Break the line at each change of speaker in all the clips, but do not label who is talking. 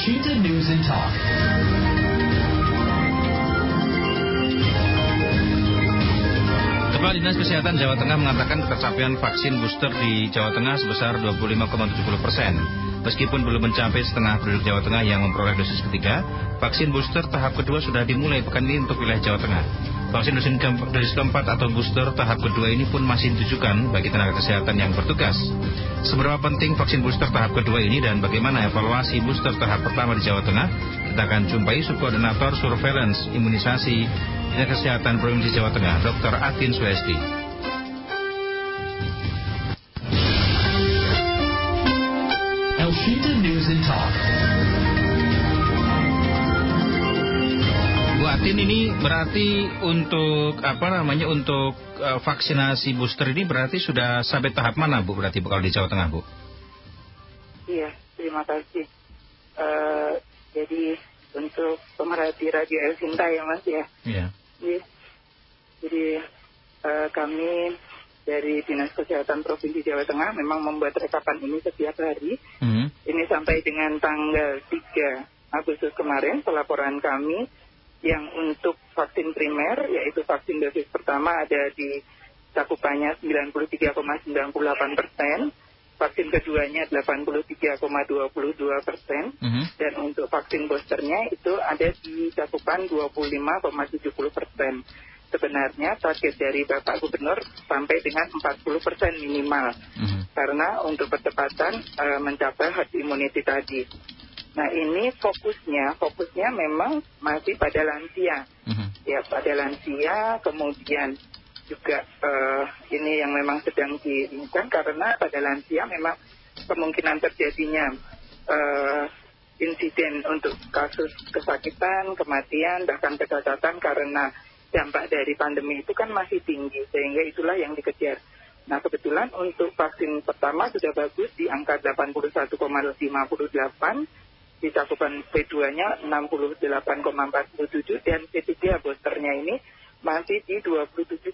Elshita News and Talk.
Kepala Dinas Kesehatan Jawa Tengah mengatakan ketercapaian vaksin booster di Jawa Tengah sebesar 25,70 persen. Meskipun belum mencapai setengah penduduk Jawa Tengah yang memperoleh dosis ketiga, vaksin booster tahap kedua sudah dimulai pekan ini untuk wilayah Jawa Tengah. Vaksin dosis, ke dosis keempat atau booster tahap kedua ini pun masih ditujukan bagi tenaga kesehatan yang bertugas. Seberapa penting vaksin booster tahap kedua ini dan bagaimana evaluasi booster tahap pertama di Jawa Tengah? Kita akan jumpai subkoordinator surveillance imunisasi Dinas Kesehatan Provinsi Jawa Tengah, Dr. Atin Suesti. Bu Atin ini berarti untuk apa namanya untuk uh, vaksinasi booster ini berarti sudah sampai tahap mana Bu berarti kalau di Jawa Tengah Bu?
Iya, terima kasih. Uh, jadi untuk pemerhati Radio El Sinta ya Mas ya.
Iya.
Jadi, jadi uh, kami dari Dinas Kesehatan Provinsi Jawa Tengah memang membuat rekapan ini setiap hari.
Hmm.
Ini sampai dengan tanggal 3 Agustus kemarin pelaporan kami yang untuk vaksin primer yaitu vaksin dosis pertama ada di cakupannya 93,98 persen, vaksin keduanya 83,22 persen,
Mhm.
dan untuk vaksin boosternya itu ada di cakupan 25,70 persen. Sebenarnya target dari Bapak Gubernur sampai dengan 40 persen minimal
Mhm.
karena untuk percepatan eh, mencapai herd immunity tadi. Nah ini fokusnya, fokusnya memang masih pada lansia,
Mhm.
ya pada lansia, kemudian juga eh, ini yang memang sedang diinginkan karena pada lansia memang kemungkinan terjadinya eh, insiden untuk kasus kesakitan, kematian, bahkan kecacatan karena dampak dari pandemi itu kan masih tinggi sehingga itulah yang dikejar. Nah kebetulan untuk vaksin pertama sudah bagus di angka 81,58 di cakupan P2-nya 68,47 dan P3 boosternya ini masih di 27,80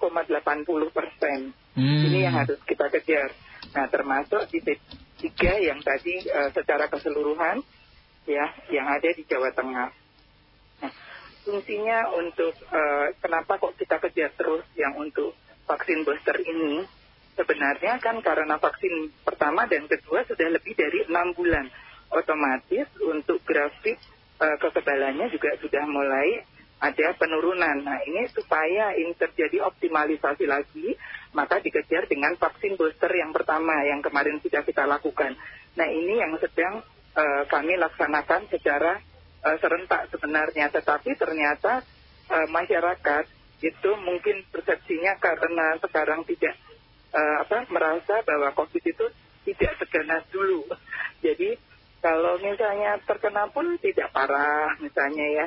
persen.
Hmm.
Ini yang harus kita kejar. Nah, termasuk di P3 yang tadi eh, secara keseluruhan ya yang ada di Jawa Tengah. Nah, fungsinya untuk eh, kenapa kok kita kejar terus yang untuk vaksin booster ini? Sebenarnya kan karena vaksin pertama dan kedua sudah lebih dari enam bulan, otomatis untuk grafik eh, kekebalannya juga sudah mulai ada penurunan. Nah ini supaya ini terjadi optimalisasi lagi, maka dikejar dengan vaksin booster yang pertama yang kemarin sudah kita lakukan. Nah ini yang sedang eh, kami laksanakan secara eh, serentak sebenarnya, tetapi ternyata eh, masyarakat itu mungkin persepsinya karena sekarang tidak eh, apa merasa bahwa COVID itu tidak seganas dulu. Kalau misalnya terkena pun tidak parah misalnya ya.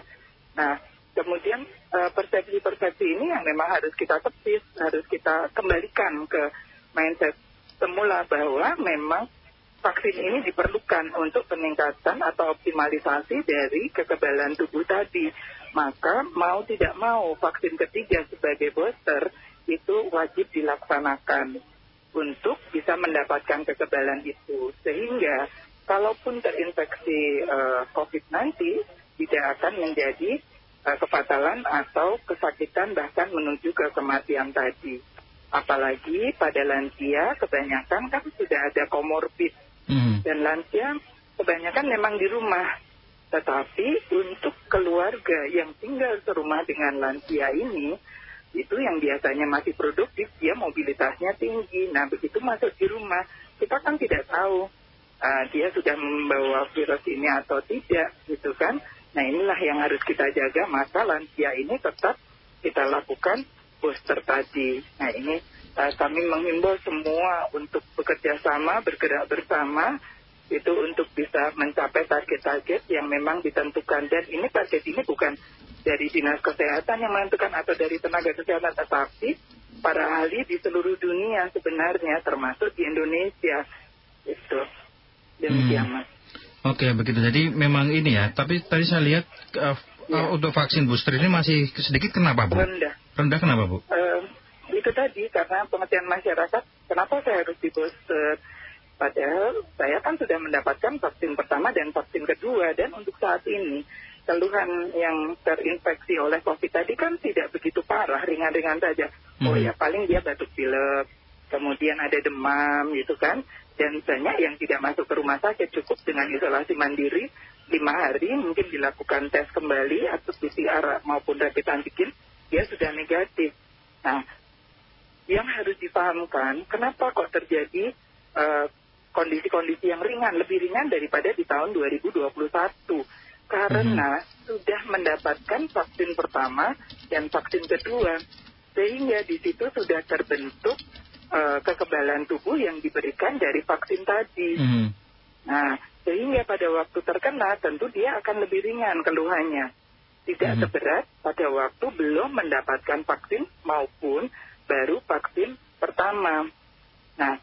Nah kemudian eh, persepsi-persepsi ini yang memang harus kita tepis, harus kita kembalikan ke mindset semula bahwa memang vaksin ini diperlukan untuk peningkatan atau optimalisasi dari kekebalan tubuh tadi. Maka mau tidak mau vaksin ketiga sebagai booster itu wajib dilaksanakan untuk bisa mendapatkan kekebalan itu. Sehingga kalaupun terinfeksi eh, COVID-19 tidak akan menjadi eh, kefatalan atau kesakitan bahkan menuju ke kematian tadi. Apalagi pada lansia kebanyakan kan sudah ada komorbid
Mhm.
dan lansia kebanyakan memang di rumah. Tetapi untuk keluarga yang tinggal serumah dengan lansia ini, itu yang biasanya masih produktif, dia mobilitasnya tinggi. Nah, begitu masuk di rumah, kita kan tidak tahu ah, dia sudah membawa virus ini atau tidak, gitu kan. Nah, inilah yang harus kita jaga, maka lansia ini tetap kita lakukan booster tadi. Nah, ini ah, kami menghimbau semua untuk bekerja sama, bergerak bersama, itu untuk bisa mencapai target-target yang memang ditentukan. Dan ini target ini bukan dari Dinas Kesehatan yang menentukan atau dari tenaga kesehatan, tetapi para ahli di seluruh dunia sebenarnya, termasuk di Indonesia. Itu. Demikian,
Hmm.
Mas.
Oke begitu. Jadi memang ini ya. Tapi tadi saya lihat uh,
Ya.
uh, untuk vaksin booster ini masih sedikit kenapa Bu?
Rendah.
Rendah kenapa Bu?
Eh, itu tadi karena pengertian masyarakat kenapa saya harus di booster Padahal saya kan sudah mendapatkan vaksin pertama dan vaksin kedua dan untuk saat ini keluhan yang terinfeksi oleh COVID tadi kan tidak begitu parah, ringan-ringan saja. Oh
Hmm.
ya paling dia batuk pilek, kemudian ada demam gitu kan. Dan banyak yang tidak masuk ke rumah sakit cukup dengan isolasi mandiri lima hari mungkin dilakukan tes kembali atau PCR maupun rapid antigen dia sudah negatif. Nah, yang harus dipahamkan kenapa kok terjadi eh, kondisi-kondisi yang ringan lebih ringan daripada di tahun 2021 karena sudah mendapatkan vaksin pertama dan vaksin kedua sehingga di situ sudah terbentuk eh, kekebalan tubuh yang diberikan dari vaksin tadi.
Mhm.
Nah, sehingga pada waktu terkena tentu dia akan lebih ringan keluhannya. Tidak
Mhm.
seberat pada waktu belum mendapatkan vaksin maupun baru vaksin pertama. Nah,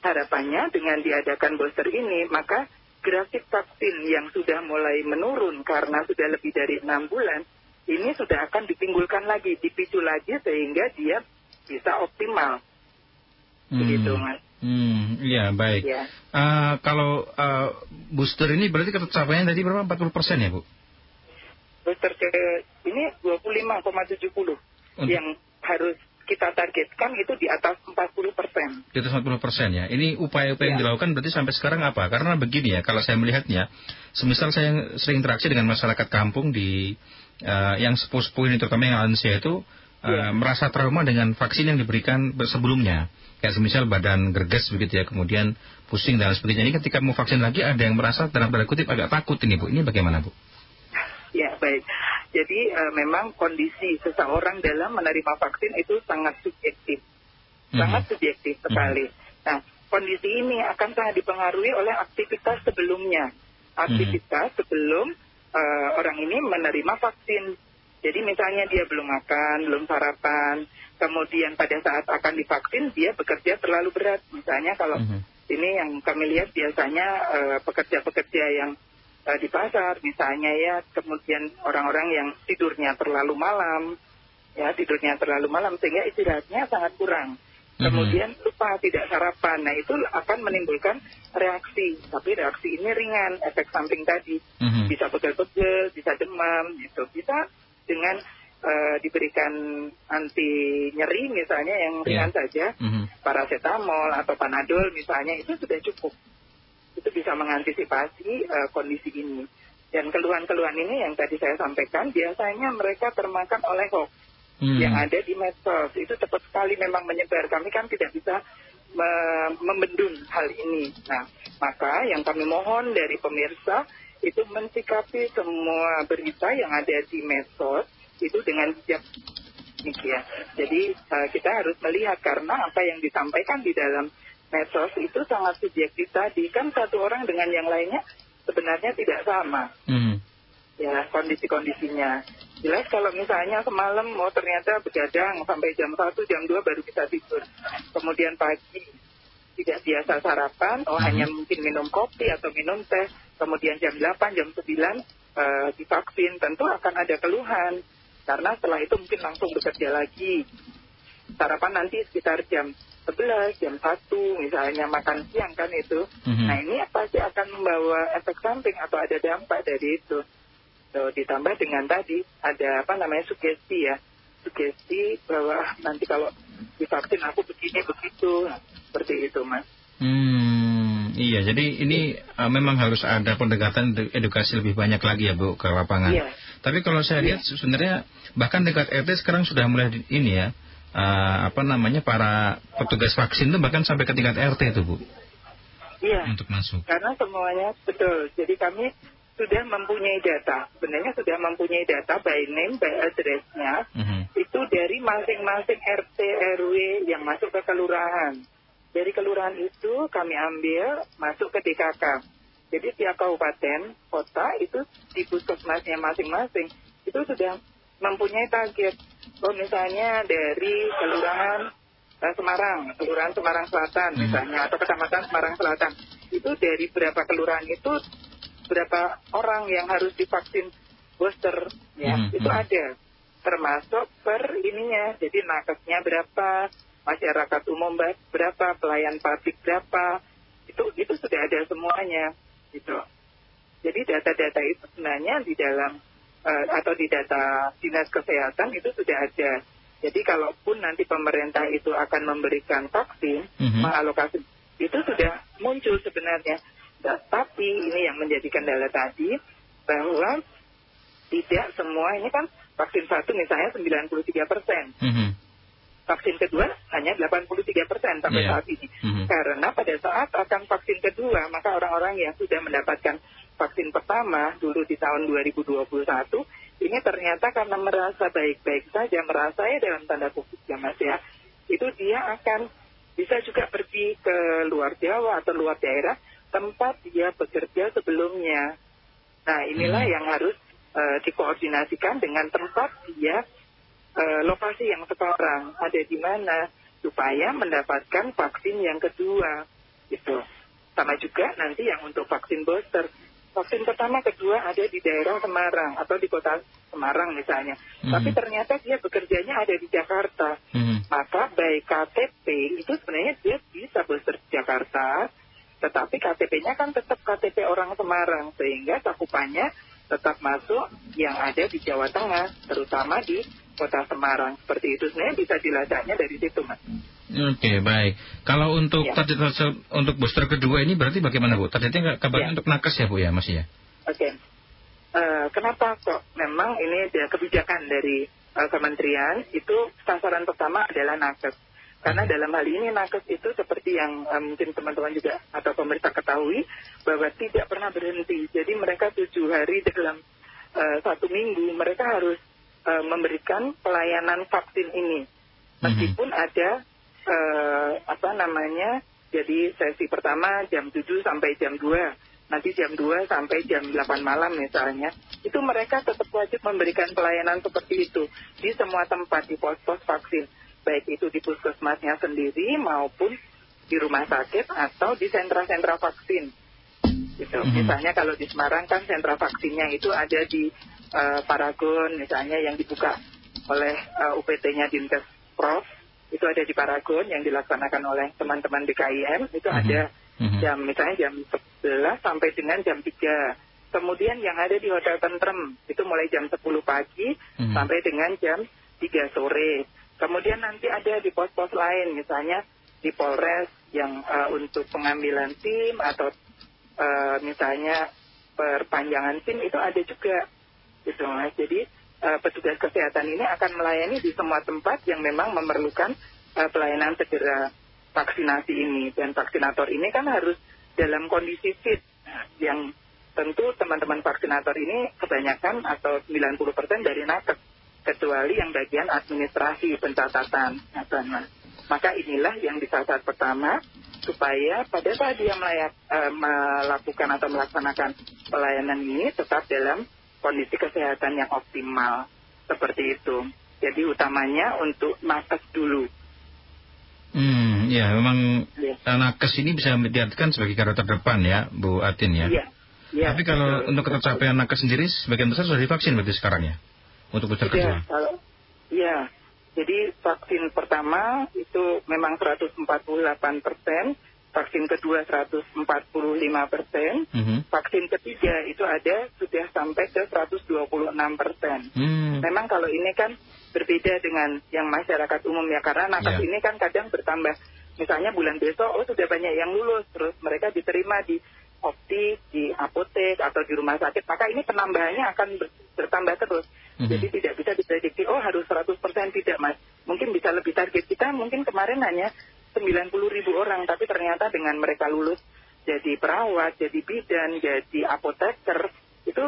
harapannya dengan diadakan booster ini, maka grafik vaksin yang sudah mulai menurun karena sudah lebih dari enam bulan, ini sudah akan ditimbulkan lagi, dipicu lagi sehingga dia bisa optimal. Begitu,
Hmm.
Mas.
Hmm, iya baik.
Ya.
Eh, kalau eh, booster ini berarti capaiannya tadi berapa? 40 persen ya Bu?
booster ke ini 25,70
Untuk-
yang harus kita targetkan itu di atas 40 persen.
Di atas 40 persen ya. Ini upaya-upaya yang
Ya.
dilakukan berarti sampai sekarang apa? Karena begini ya, kalau saya melihatnya, semisal saya sering interaksi dengan masyarakat kampung di eh, yang sepuh-sepuh ini, terutama yang lansia itu eh,
Ya.
merasa trauma dengan vaksin yang diberikan sebelumnya. Kayak semisal badan gerges begitu ya, kemudian pusing dan sebagainya. Ini ketika mau vaksin lagi ada yang merasa dalam tanda kutip agak takut ini Bu. Ini bagaimana Bu?
Ya baik. Jadi eh, memang kondisi seseorang dalam menerima vaksin itu sangat subjektif, sangat subjektif sekali. Nah kondisi ini akan sangat dipengaruhi oleh aktivitas sebelumnya, aktivitas sebelum eh, orang ini menerima vaksin. Jadi misalnya dia belum makan, belum sarapan, kemudian pada saat akan divaksin dia bekerja terlalu berat. Misalnya kalau
Mhm.
ini yang kami lihat biasanya eh, pekerja-pekerja yang eh, di pasar misalnya ya, kemudian orang-orang yang tidurnya terlalu malam, ya tidurnya terlalu malam sehingga istirahatnya sangat kurang.
Mhm.
Kemudian lupa tidak sarapan, nah itu akan menimbulkan reaksi, tapi reaksi ini ringan, efek samping tadi
Mhm.
bisa pegel-pegel, bisa demam, gitu, bisa dengan eh, diberikan anti nyeri misalnya yang ringan saja,
Mhm.
paracetamol atau panadol misalnya itu sudah cukup. Itu bisa mengantisipasi eh, kondisi ini. Dan keluhan-keluhan ini yang tadi saya sampaikan biasanya mereka termakan oleh hoax
Hmm.
yang ada di medsos. Itu cepat sekali memang menyebar. Kami kan tidak bisa me- membendung hal ini. Nah, maka yang kami mohon dari pemirsa itu mensikapi semua berita yang ada di medsos itu dengan bijak demikian. Jadi eh, kita harus melihat karena apa yang disampaikan di dalam medsos itu sangat subjektif tadi kan satu orang dengan yang lainnya sebenarnya tidak sama
Mhm.
ya kondisi-kondisinya. Jelas kalau misalnya semalam mau ternyata begadang sampai jam 1, jam 2 baru bisa tidur. Kemudian pagi tidak biasa sarapan, oh
Mhm.
hanya mungkin minum kopi atau minum teh. Kemudian jam 8, jam 9 eh, divaksin, tentu akan ada keluhan. Karena setelah itu mungkin langsung bekerja lagi. Sarapan nanti sekitar jam 11, jam 1 misalnya makan siang kan itu.
Mhm.
Nah ini pasti akan membawa efek samping atau ada dampak dari itu. So, ditambah dengan tadi ada apa namanya sugesti ya, sugesti bahwa "Ah, nanti kalau divaksin aku begini begitu, Nah, seperti itu mas.
Hmm, iya. Jadi ini uh, memang harus ada pendekatan edu- edukasi lebih banyak lagi ya Bu ke lapangan.
Iya.
Tapi kalau saya lihat sebenarnya bahkan dekat RT sekarang sudah mulai di- ini ya uh, apa namanya para petugas vaksin itu bahkan sampai ke tingkat RT itu Bu
Iya.
untuk masuk.
Karena semuanya betul. Jadi kami sudah mempunyai data. Sebenarnya sudah mempunyai data by name, by address-nya.
Mhm.
Itu dari masing-masing RT RW yang masuk ke kelurahan. Dari kelurahan itu kami ambil masuk ke DKK. Jadi tiap kabupaten, kota itu di puskesmasnya masing-masing itu sudah mempunyai target. Oh misalnya dari kelurahan eh, Semarang, kelurahan Semarang Selatan
Hmm.
misalnya atau kecamatan Semarang Selatan. Itu dari berapa kelurahan itu berapa orang yang harus divaksin booster ya
Hmm,
itu
hmm.
ada termasuk per ininya jadi nakesnya berapa masyarakat umum berapa pelayan publik berapa itu itu sudah ada semuanya gitu. Jadi data-data itu sebenarnya di dalam uh, atau di data dinas kesehatan itu sudah ada. Jadi kalaupun nanti pemerintah itu akan memberikan vaksin,
Mhm.
mengalokasi itu sudah muncul sebenarnya. Nah, tapi ini yang menjadi kendala tadi bahwa tidak semua ini kan vaksin satu misalnya 93 persen,
Mhm.
Vaksin kedua hanya 83 persen sampai
Iya.
saat ini.
Mhm.
Karena pada saat akan vaksin kedua, maka orang-orang yang sudah mendapatkan vaksin pertama dulu di tahun 2021, ini ternyata karena merasa baik-baik saja, merasa ya dalam tanda kutip ya mas ya, itu dia akan bisa juga pergi ke luar Jawa atau luar daerah tempat dia bekerja sebelumnya. Nah inilah
Hmm.
yang harus eh, dikoordinasikan dengan tempat dia eh, lokasi yang sekarang ada di mana supaya mendapatkan vaksin yang kedua gitu. Sama juga nanti yang untuk vaksin booster. Vaksin pertama kedua ada di daerah Semarang atau di kota Semarang misalnya.
Mhm.
Tapi ternyata dia bekerjanya ada di Jakarta.
Mhm.
Maka baik KTP itu sebenarnya dia bisa booster di Jakarta, tetapi KTP-nya kan tetap KTP orang Semarang sehingga cakupannya tetap masuk yang ada di Jawa Tengah, terutama di kota Semarang. Seperti itu sebenarnya bisa dilacaknya dari situ, Mas.
Oke baik. Kalau untuk
Ya.
target untuk booster kedua ini berarti bagaimana bu? Targetnya nggak kabarnya
Ya.
untuk nakes ya bu ya masih ya?
Oke. Eh, kenapa kok memang ini ada kebijakan dari eh, kementerian itu sasaran pertama adalah nakes. Karena dalam hal ini nakes itu seperti yang eh, mungkin teman-teman juga atau pemerintah ketahui bahwa tidak pernah berhenti. Jadi mereka tujuh hari dalam eh, satu minggu mereka harus eh, memberikan pelayanan vaksin ini. Meskipun ada eh, apa namanya jadi sesi pertama jam 7 sampai jam 2 nanti jam 2 sampai jam 8 malam misalnya itu mereka tetap wajib memberikan pelayanan seperti itu di semua tempat di pos-pos vaksin baik itu di puskesmasnya sendiri maupun di rumah sakit atau di sentra-sentra vaksin gitu.
Mhm.
Misalnya kalau di Semarang kan sentra vaksinnya itu ada di eh, Paragon misalnya yang dibuka oleh eh, UPT-nya Dinkes Prof itu ada di Paragon yang dilaksanakan oleh teman-teman BKIM itu
Mhm.
ada
Mhm.
jam misalnya jam 11 sampai dengan jam 3. Kemudian yang ada di Hotel Tentrem itu mulai jam 10 pagi
Mhm.
sampai dengan jam 3 sore. Kemudian nanti ada di pos-pos lain misalnya di Polres yang eh, untuk pengambilan SIM atau eh, misalnya perpanjangan SIM itu ada juga gitu Mas. Jadi eh, petugas kesehatan ini akan melayani di semua tempat yang memang memerlukan eh, pelayanan segera vaksinasi ini. Dan vaksinator ini kan harus dalam kondisi fit. Nah, yang tentu teman-teman vaksinator ini kebanyakan atau 90% dari nakes kecuali yang bagian administrasi pencatatan. Nah, maka inilah yang disasar pertama supaya pada saat dia melayak, eh, melakukan atau melaksanakan pelayanan ini tetap dalam kondisi kesehatan yang optimal seperti itu. Jadi utamanya untuk nakes dulu.
Hmm, ya memang
Ya.
eh, nakes ini bisa diartikan sebagai garda terdepan ya Bu Atin ya.
Iya. Iya,
Tapi kalau
betul.
untuk tercapaian nakes sendiri sebagian besar sudah divaksin berarti sekarang ya untuk booster kedua.
kalau iya. Jadi vaksin pertama itu memang 148 persen, vaksin kedua 145 persen,
Mhm.
vaksin ketiga itu ada sudah sampai ke 126 persen.
Hmm.
Memang kalau ini kan berbeda dengan yang masyarakat umum ya karena nakes
Iya.
ini kan kadang bertambah. Misalnya bulan besok oh sudah banyak yang lulus terus mereka diterima di optik, di apotek atau di rumah sakit, maka ini penambahannya akan ber- bertambah terus.
Mhm.
Jadi tidak bisa diprediksi oh harus 100% tidak Mas. Mungkin bisa lebih target kita mungkin kemarin hanya 90 ribu orang tapi ternyata dengan mereka lulus jadi perawat, jadi bidan, jadi apoteker itu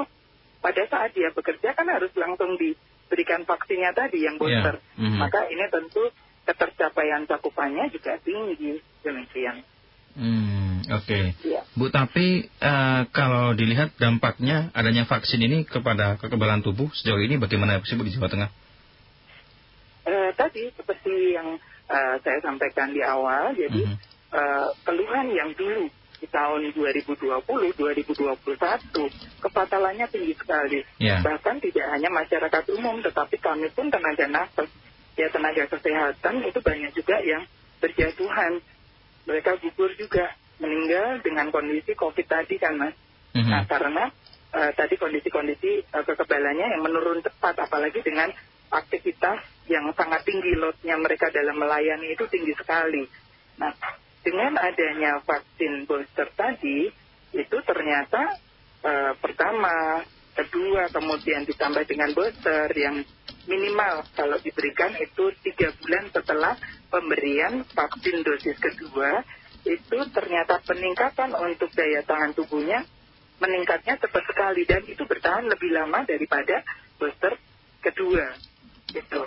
pada saat dia bekerja kan harus langsung diberikan vaksinnya tadi yang booster.
Iya, mhm.
Maka ini tentu ketercapaian cakupannya juga tinggi demikian.
Hmm, oke.
Iya.
Bu, tapi eh, kalau dilihat dampaknya adanya vaksin ini kepada kekebalan tubuh sejauh ini bagaimana sih Bu di Jawa Tengah?
Eh, tadi seperti yang eh, saya sampaikan di awal, jadi
Mhm.
eh, keluhan yang dulu di tahun 2020, 2021, kefatalannya tinggi sekali.
Ya.
Bahkan tidak hanya masyarakat umum, tetapi kami pun tenaga nakes, ya tenaga kesehatan itu banyak juga yang berjatuhan. Mereka gugur juga. meninggal dengan kondisi COVID tadi kan mas.
Mhm.
Nah karena eh, tadi kondisi-kondisi eh, kekebalannya yang menurun cepat, apalagi dengan aktivitas yang sangat tinggi loadnya mereka dalam melayani itu tinggi sekali. Nah dengan adanya vaksin booster tadi itu ternyata eh, pertama, kedua, kemudian ditambah dengan booster yang minimal kalau diberikan itu tiga bulan setelah pemberian vaksin dosis kedua itu ternyata peningkatan untuk daya tahan tubuhnya meningkatnya cepat sekali dan itu bertahan lebih lama daripada booster kedua itu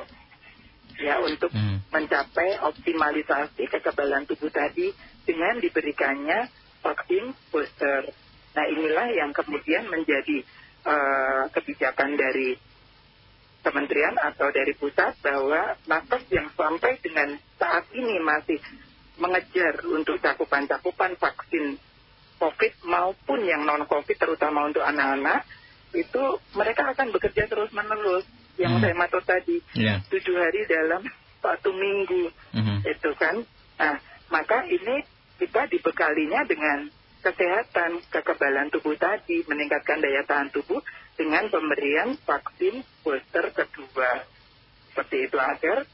ya untuk
Hmm.
mencapai optimalisasi kekebalan tubuh tadi dengan diberikannya vaksin booster. Nah inilah yang kemudian menjadi eh, kebijakan dari kementerian atau dari pusat bahwa nakes yang sampai dengan saat ini masih mengejar untuk cakupan-cakupan vaksin COVID maupun yang non-COVID terutama untuk anak-anak itu mereka akan bekerja terus-menerus yang
Hmm.
saya maksud tadi
Ya.
tujuh hari dalam satu minggu
Mhm.
itu kan. Nah, maka ini kita dibekalinya dengan kesehatan, kekebalan tubuh tadi, meningkatkan daya tahan tubuh dengan pemberian vaksin booster kedua. Seperti itu agar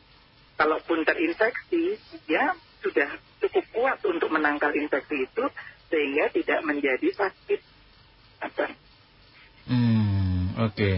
kalaupun terinfeksi, ya sudah cukup kuat untuk menangkal infeksi itu sehingga tidak menjadi sakit. Apa?
Hmm, oke.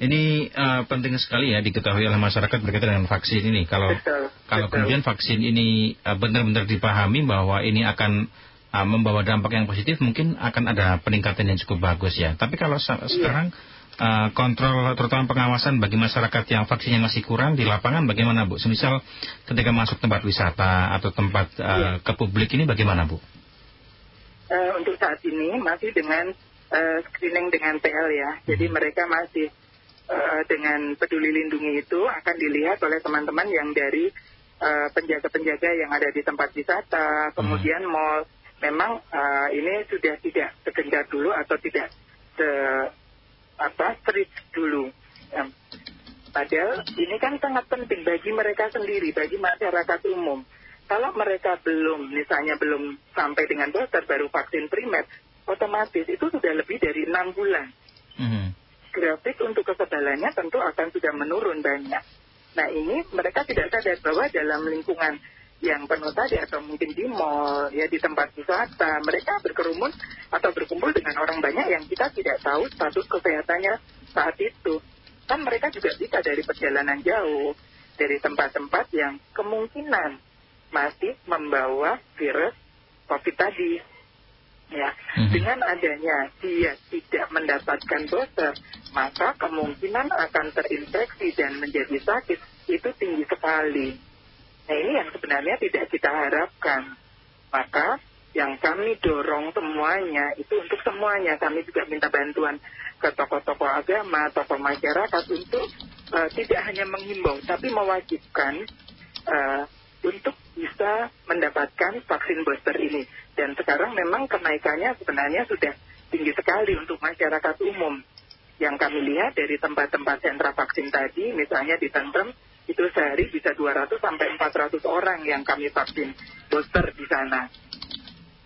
Ini eh, penting sekali ya diketahui oleh masyarakat berkaitan dengan vaksin ini. Kalau
Betul,
kalau
betul.
kemudian vaksin ini eh, benar-benar dipahami bahwa ini akan eh, membawa dampak yang positif, mungkin akan ada peningkatan yang cukup bagus ya. Tapi kalau sa- sekarang eh, kontrol terutama pengawasan bagi masyarakat yang vaksinnya masih kurang di lapangan bagaimana Bu? Semisal ketika masuk tempat wisata atau tempat eh,
Iya.
ke publik ini bagaimana Bu?
Eh, untuk saat ini masih dengan eh, screening dengan PL ya. Jadi mereka masih eh, dengan peduli lindungi itu akan dilihat oleh teman-teman yang dari eh, penjaga-penjaga yang ada di tempat wisata, kemudian mall. Memang eh, ini sudah tidak segencar dulu atau tidak se apa strict dulu. Ya. Padahal ini kan sangat penting bagi mereka sendiri, bagi masyarakat umum. Kalau mereka belum, misalnya belum sampai dengan booster baru vaksin primer, otomatis itu sudah lebih dari enam bulan.
Mhm.
Grafik untuk kekebalannya tentu akan sudah menurun banyak. Nah ini mereka tidak sadar bahwa dalam lingkungan yang penuh tadi atau mungkin di mall, ya di tempat wisata, mereka berkerumun atau berkumpul dengan orang banyak yang kita tidak tahu status kesehatannya saat itu. Kan mereka juga bisa dari perjalanan jauh, dari tempat-tempat yang kemungkinan masih membawa virus COVID tadi. Ya,
Mhm.
dengan adanya dia tidak mendapatkan booster, maka kemungkinan akan terinfeksi dan menjadi sakit itu tinggi sekali. Nah ini yang sebenarnya tidak kita harapkan. Maka yang kami dorong semuanya itu untuk semuanya. Kami juga minta bantuan ke tokoh-tokoh agama, tokoh masyarakat untuk eh, tidak hanya menghimbau, tapi mewajibkan eh, untuk bisa mendapatkan vaksin booster ini. Dan sekarang memang kenaikannya sebenarnya sudah tinggi sekali untuk masyarakat umum. Yang kami lihat dari tempat-tempat sentra vaksin tadi, misalnya di Tentrem, itu sehari bisa 200 sampai 400 orang yang kami vaksin booster di sana.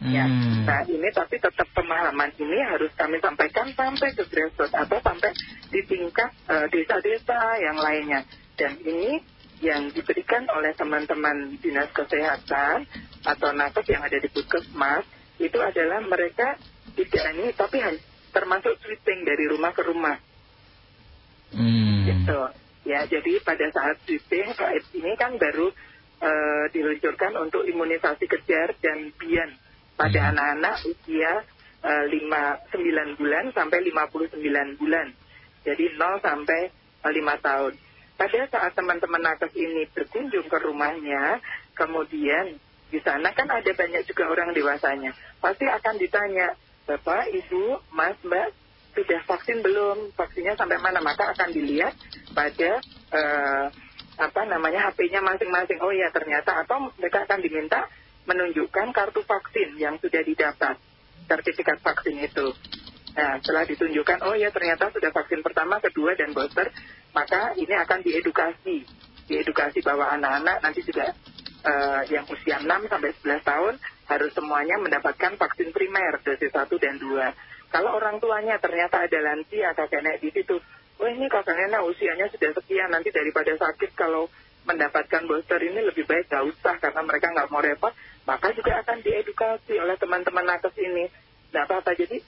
Ya.
Hmm.
Nah ini tapi tetap pemahaman ini harus kami sampaikan sampai ke grassroots atau sampai di tingkat eh, desa-desa yang lainnya. Dan ini yang diberikan oleh teman-teman dinas kesehatan atau nakes yang ada di puskesmas itu adalah mereka tidak ini tapi termasuk sweeping dari rumah ke rumah
Hmm.
gitu. Ya, jadi pada saat sweeping saat ini kan baru eh, diluncurkan untuk imunisasi kejar dan bian pada
Mhm.
anak-anak usia eh, 5 9 bulan sampai 59 bulan. Jadi 0 sampai eh, 5 tahun. Pada saat teman-teman nakes ini berkunjung ke rumahnya, kemudian di sana kan ada banyak juga orang dewasanya. Pasti akan ditanya, Bapak, Ibu, Mas, Mbak, sudah vaksin belum? Vaksinnya sampai mana? Maka akan dilihat pada eh, apa namanya HP-nya masing-masing. Oh ya ternyata atau mereka akan diminta menunjukkan kartu vaksin yang sudah didapat, sertifikat vaksin itu. Nah, setelah ditunjukkan, oh ya ternyata sudah vaksin pertama, kedua, dan booster, maka ini akan diedukasi. Diedukasi bahwa anak-anak nanti juga eh, yang usia 6 sampai 11 tahun harus semuanya mendapatkan vaksin primer dosis 1 dan 2. Kalau orang tuanya ternyata ada lansia nenek di situ, oh ini kakek nenek usianya sudah sekian, nanti daripada sakit kalau mendapatkan booster ini lebih baik gak usah karena mereka nggak mau repot, maka juga akan diedukasi oleh teman-teman nakes ini. Nggak apa-apa, jadi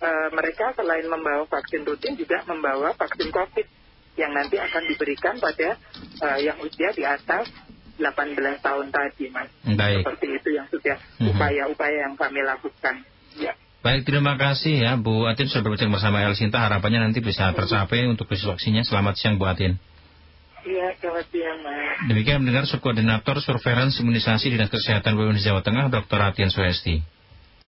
eh, mereka selain membawa vaksin rutin juga membawa vaksin COVID yang nanti akan diberikan pada eh, yang usia di atas 18 tahun tadi, Mas.
Baik.
Seperti itu yang sudah
Mhm.
upaya-upaya yang kami lakukan. Ya.
Baik, terima kasih ya Bu Atin sudah berbincang bersama El Sinta. Harapannya nanti bisa tercapai untuk dosis vaksinnya. Selamat siang Bu Atin.
Iya, selamat siang, Mas.
Demikian mendengar Subkoordinator Surveillance Imunisasi Dinas Kesehatan BPJS Jawa Tengah Dr. Atian Suhesti.